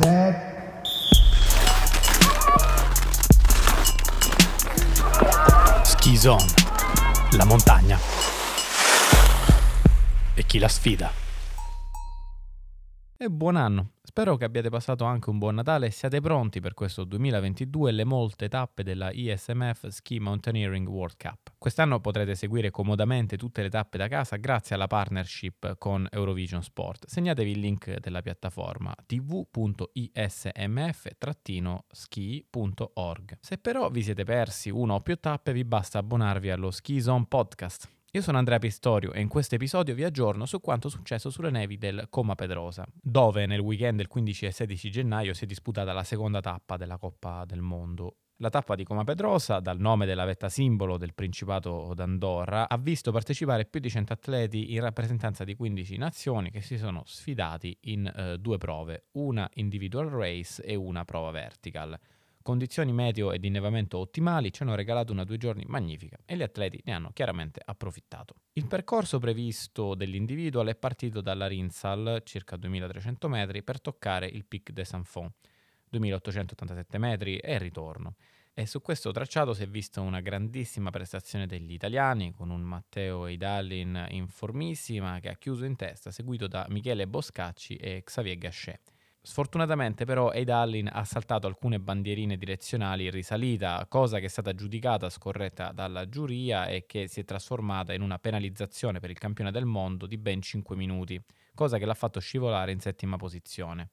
set. Ski Zone, la montagna. E chi la sfida? E buon anno! Spero che abbiate passato anche un buon Natale e siate pronti per questo 2022 e le molte tappe della ISMF Ski Mountaineering World Cup. Quest'anno potrete seguire comodamente tutte le tappe da casa grazie alla partnership con Eurovision Sport. Segnatevi il link della piattaforma tv.ismf-ski.org. Se però vi siete persi una o più tappe vi basta abbonarvi allo Ski Zone Podcast io sono Andrea Pistorio e in questo episodio vi aggiorno su quanto successo sulle nevi del Coma Pedrosa, dove nel weekend del 15 e 16 gennaio si è disputata la seconda tappa della Coppa del Mondo. La tappa di Coma Pedrosa, dal nome della vetta simbolo del Principato d'Andorra, ha visto partecipare più di 100 atleti in rappresentanza di 15 nazioni che si sono sfidati in eh, due prove, una individual race e una prova vertical. Condizioni meteo e di innevamento ottimali ci hanno regalato una due giorni magnifica e gli atleti ne hanno chiaramente approfittato. Il percorso previsto dell'individual è partito dalla Rinsal, circa 2300 metri, per toccare il Pic de Saint-Fond, 2887 metri e il ritorno. E su questo tracciato si è vista una grandissima prestazione degli italiani, con un Matteo Eidallin in formissima che ha chiuso in testa, seguito da Michele Boscacci e Xavier Gachet. Sfortunatamente però Eidallin ha saltato alcune bandierine direzionali in risalita, cosa che è stata giudicata scorretta dalla giuria e che si è trasformata in una penalizzazione per il campione del mondo di ben 5 minuti, cosa che l'ha fatto scivolare in settima posizione.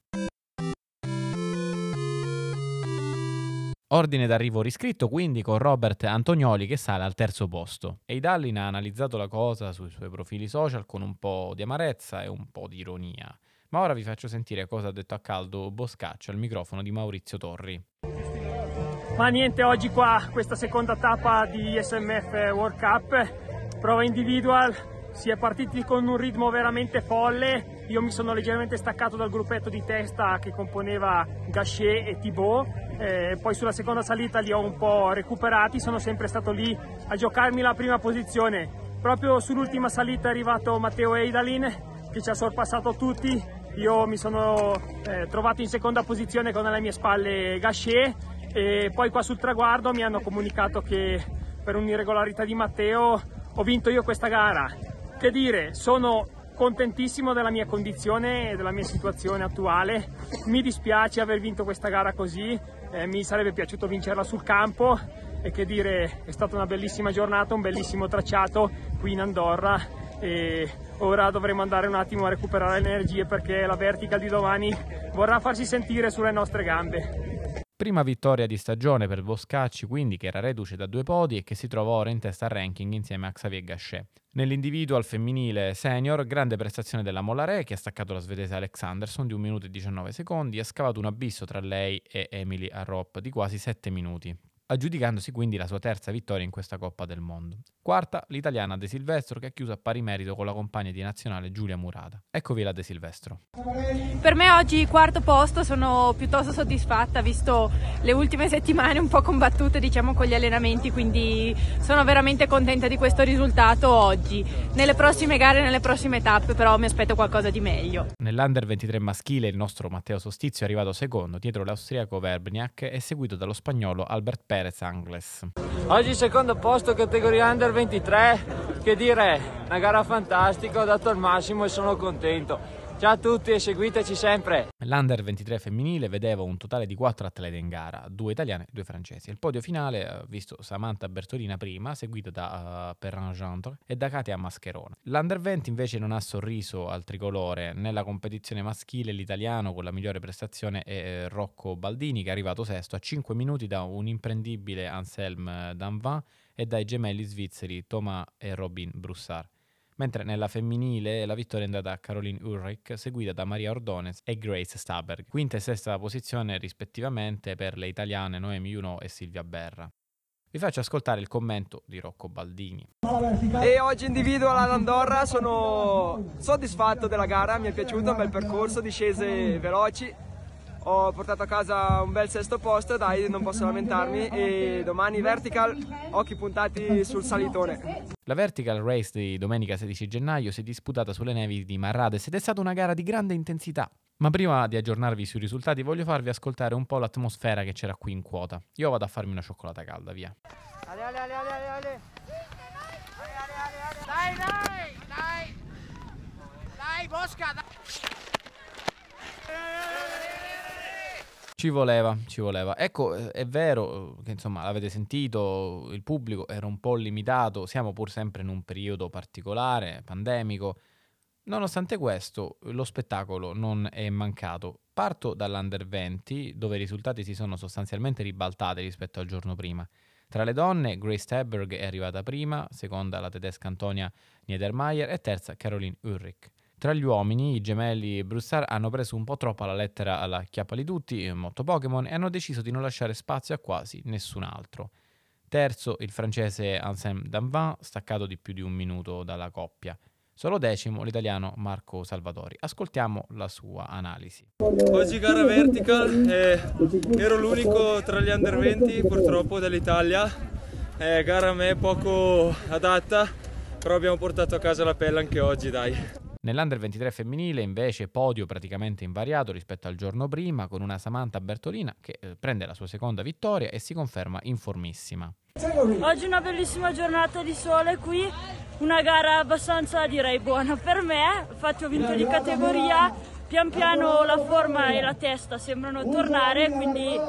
Ordine d'arrivo riscritto quindi con Robert Antonioli che sale al terzo posto. Eidallin ha analizzato la cosa sui suoi profili social con un po' di amarezza e un po' di ironia. Ma ora vi faccio sentire cosa ha detto a caldo Boscaccio al microfono di Maurizio Torri. Ma niente, oggi qua questa seconda tappa di SMF World Cup, prova individual, si è partiti con un ritmo veramente folle, io mi sono leggermente staccato dal gruppetto di testa che componeva Gachet e Thibaut, eh, poi sulla seconda salita li ho un po' recuperati, sono sempre stato lì a giocarmi la prima posizione. Proprio sull'ultima salita è arrivato Matteo Eidalin che ci ha sorpassato tutti, io mi sono eh, trovato in seconda posizione con alle mie spalle Gachet e poi qua sul traguardo mi hanno comunicato che per un'irregolarità di Matteo ho vinto io questa gara. Che dire, sono contentissimo della mia condizione e della mia situazione attuale. Mi dispiace aver vinto questa gara così, eh, mi sarebbe piaciuto vincerla sul campo e che dire, è stata una bellissima giornata, un bellissimo tracciato qui in Andorra e ora dovremo andare un attimo a recuperare le energie perché la vertical di domani vorrà farsi sentire sulle nostre gambe. Prima vittoria di stagione per Boscacci, quindi che era reduce da due podi e che si trova ora in testa al ranking insieme a Xavier Gachet. Nell'individual femminile senior, grande prestazione della Mollare che ha staccato la svedese Alex Anderson di 1 minuto e 19 secondi e ha scavato un abisso tra lei e Emily Arrop di quasi 7 minuti aggiudicandosi quindi la sua terza vittoria in questa Coppa del Mondo. Quarta, l'italiana De Silvestro che ha chiuso a pari merito con la compagna di nazionale Giulia Murata. Eccovi la De Silvestro. Per me oggi quarto posto, sono piuttosto soddisfatta visto le ultime settimane un po' combattute diciamo con gli allenamenti, quindi sono veramente contenta di questo risultato oggi. Nelle prossime gare, nelle prossime tappe però mi aspetto qualcosa di meglio. Nell'Under 23 maschile il nostro Matteo Sostizio è arrivato secondo dietro l'austriaco Verbniak e seguito dallo spagnolo Albert Perez Perez Angles. Oggi secondo posto categoria under 23, che dire, una gara fantastica, ho dato il massimo e sono contento. Ciao a tutti e seguiteci sempre. L'Under 23 femminile vedeva un totale di 4 atlete in gara, due italiane e due francesi. Il podio finale ha visto Samantha Bertolina prima, seguita da uh, Perrin Gendre e da Katia Mascherone. L'Under 20 invece non ha sorriso al tricolore. Nella competizione maschile l'italiano con la migliore prestazione è eh, Rocco Baldini che è arrivato sesto a 5 minuti da un imprendibile Anselm Danvin e dai gemelli svizzeri Thomas e Robin Broussard mentre nella femminile la vittoria è andata a Caroline Ulrich, seguita da Maria Ordones e Grace Staberg, quinta e sesta posizione rispettivamente per le italiane Noemi Juno e Silvia Berra. Vi faccio ascoltare il commento di Rocco Baldini. E oggi individual all'Andorra sono soddisfatto della gara, mi è piaciuto un bel percorso, discese veloci. Ho portato a casa un bel sesto posto, dai, non posso lamentarmi e domani vertical, occhi puntati sul salitone. La vertical race di domenica 16 gennaio si è disputata sulle nevi di Marrades ed è stata una gara di grande intensità. Ma prima di aggiornarvi sui risultati voglio farvi ascoltare un po' l'atmosfera che c'era qui in quota. Io vado a farmi una cioccolata calda, via. Ale, ale, ale, ale, ale. Dai, dai, dai. Dai, Bosca, dai. Ci voleva, ci voleva. Ecco, eh, è vero eh, che insomma l'avete sentito, il pubblico era un po' limitato, siamo pur sempre in un periodo particolare, pandemico. Nonostante questo, lo spettacolo non è mancato. Parto dall'Under 20, dove i risultati si sono sostanzialmente ribaltati rispetto al giorno prima. Tra le donne, Grace Teberg è arrivata prima, seconda la tedesca Antonia Niedermayer e terza Caroline Ulrich. Tra gli uomini, i gemelli Broussard hanno preso un po' troppo la lettera alla chiappa di tutti, motto Pokémon, e hanno deciso di non lasciare spazio a quasi nessun altro. Terzo, il francese Anselme Danvin, staccato di più di un minuto dalla coppia. Solo decimo l'italiano Marco Salvatori. Ascoltiamo la sua analisi. Oggi gara vertical, eh, ero l'unico tra gli under 20 purtroppo dell'Italia, eh, gara a me poco adatta, però abbiamo portato a casa la pelle anche oggi dai. Nell'Under 23 femminile invece podio praticamente invariato rispetto al giorno prima con una Samantha Bertolina che eh, prende la sua seconda vittoria e si conferma in formissima. Oggi una bellissima giornata di sole qui, una gara abbastanza direi buona per me, infatti ho vinto di categoria, pian piano la forma e la testa sembrano tornare, quindi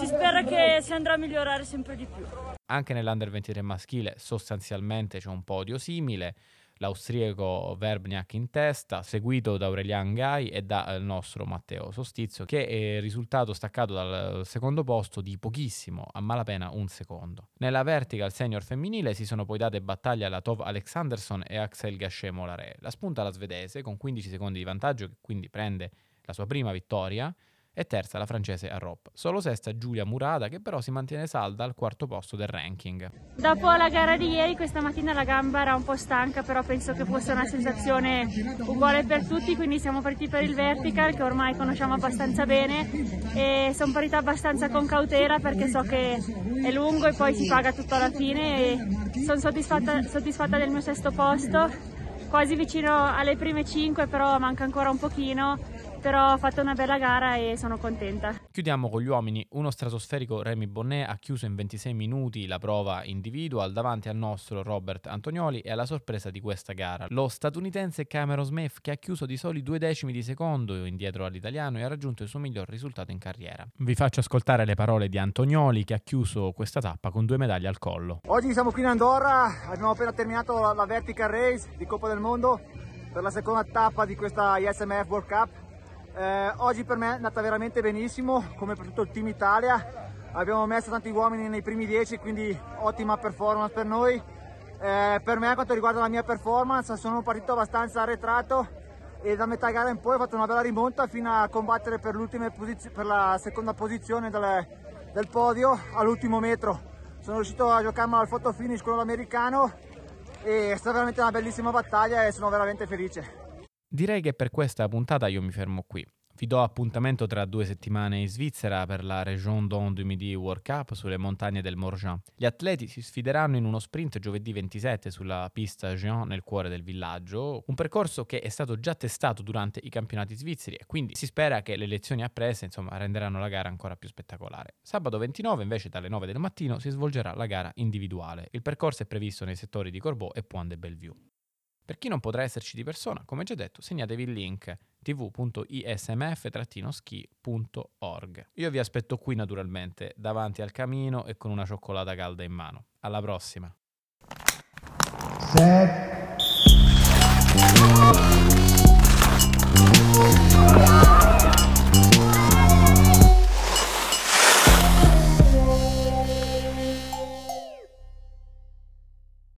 si spera che si andrà a migliorare sempre di più. Anche nell'Under 23 maschile sostanzialmente c'è un podio simile, l'austriaco Verbniak in testa, seguito da Aurelian Gai e dal nostro Matteo Sostizio, che è risultato staccato dal secondo posto di pochissimo, a malapena un secondo. Nella vertical senior femminile si sono poi date battaglie alla Tov Alexanderson e Axel Gachet Molare. La spunta la svedese con 15 secondi di vantaggio, che quindi prende la sua prima vittoria, e terza la francese Arrop. Solo sesta Giulia Murada che però si mantiene salda al quarto posto del ranking. Dopo la gara di ieri questa mattina la gamba era un po' stanca però penso che fosse una sensazione uguale per tutti quindi siamo partiti per il vertical che ormai conosciamo abbastanza bene e sono partita abbastanza con cautela perché so che è lungo e poi si paga tutto alla fine e sono soddisfatta, soddisfatta del mio sesto posto quasi vicino alle prime 5 però manca ancora un pochino però ho fatto una bella gara e sono contenta. Chiudiamo con gli uomini. Uno stratosferico Remy Bonnet ha chiuso in 26 minuti la prova individual davanti al nostro Robert Antonioli e alla sorpresa di questa gara. Lo statunitense Cameron Smith che ha chiuso di soli due decimi di secondo indietro all'italiano e ha raggiunto il suo miglior risultato in carriera. Vi faccio ascoltare le parole di Antonioli che ha chiuso questa tappa con due medaglie al collo. Oggi siamo qui in Andorra, abbiamo appena terminato la Vertical Race di Coppa del Mondo per la seconda tappa di questa ISMF World Cup eh, oggi per me è andata veramente benissimo, come per tutto il team Italia. Abbiamo messo tanti uomini nei primi 10, quindi ottima performance per noi. Eh, per me, quanto riguarda la mia performance, sono partito abbastanza arretrato e da metà gara in poi ho fatto una bella rimonta fino a combattere per, per la seconda posizione del, del podio all'ultimo metro. Sono riuscito a giocarmi al photo finish con l'americano e è stata veramente una bellissima battaglia e sono veramente felice. Direi che per questa puntata io mi fermo qui. Vi do appuntamento tra due settimane in Svizzera per la Région Don du Midi World Cup sulle montagne del Morjan. Gli atleti si sfideranno in uno sprint giovedì 27 sulla pista Jean nel cuore del villaggio, un percorso che è stato già testato durante i campionati svizzeri e quindi si spera che le lezioni apprese insomma, renderanno la gara ancora più spettacolare. Sabato 29 invece dalle 9 del mattino si svolgerà la gara individuale. Il percorso è previsto nei settori di Corbeau e Point de Bellevue. Per chi non potrà esserci di persona, come già detto, segnatevi il link tv.ismf-ski.org. Io vi aspetto qui naturalmente, davanti al camino e con una cioccolata calda in mano. Alla prossima! Set.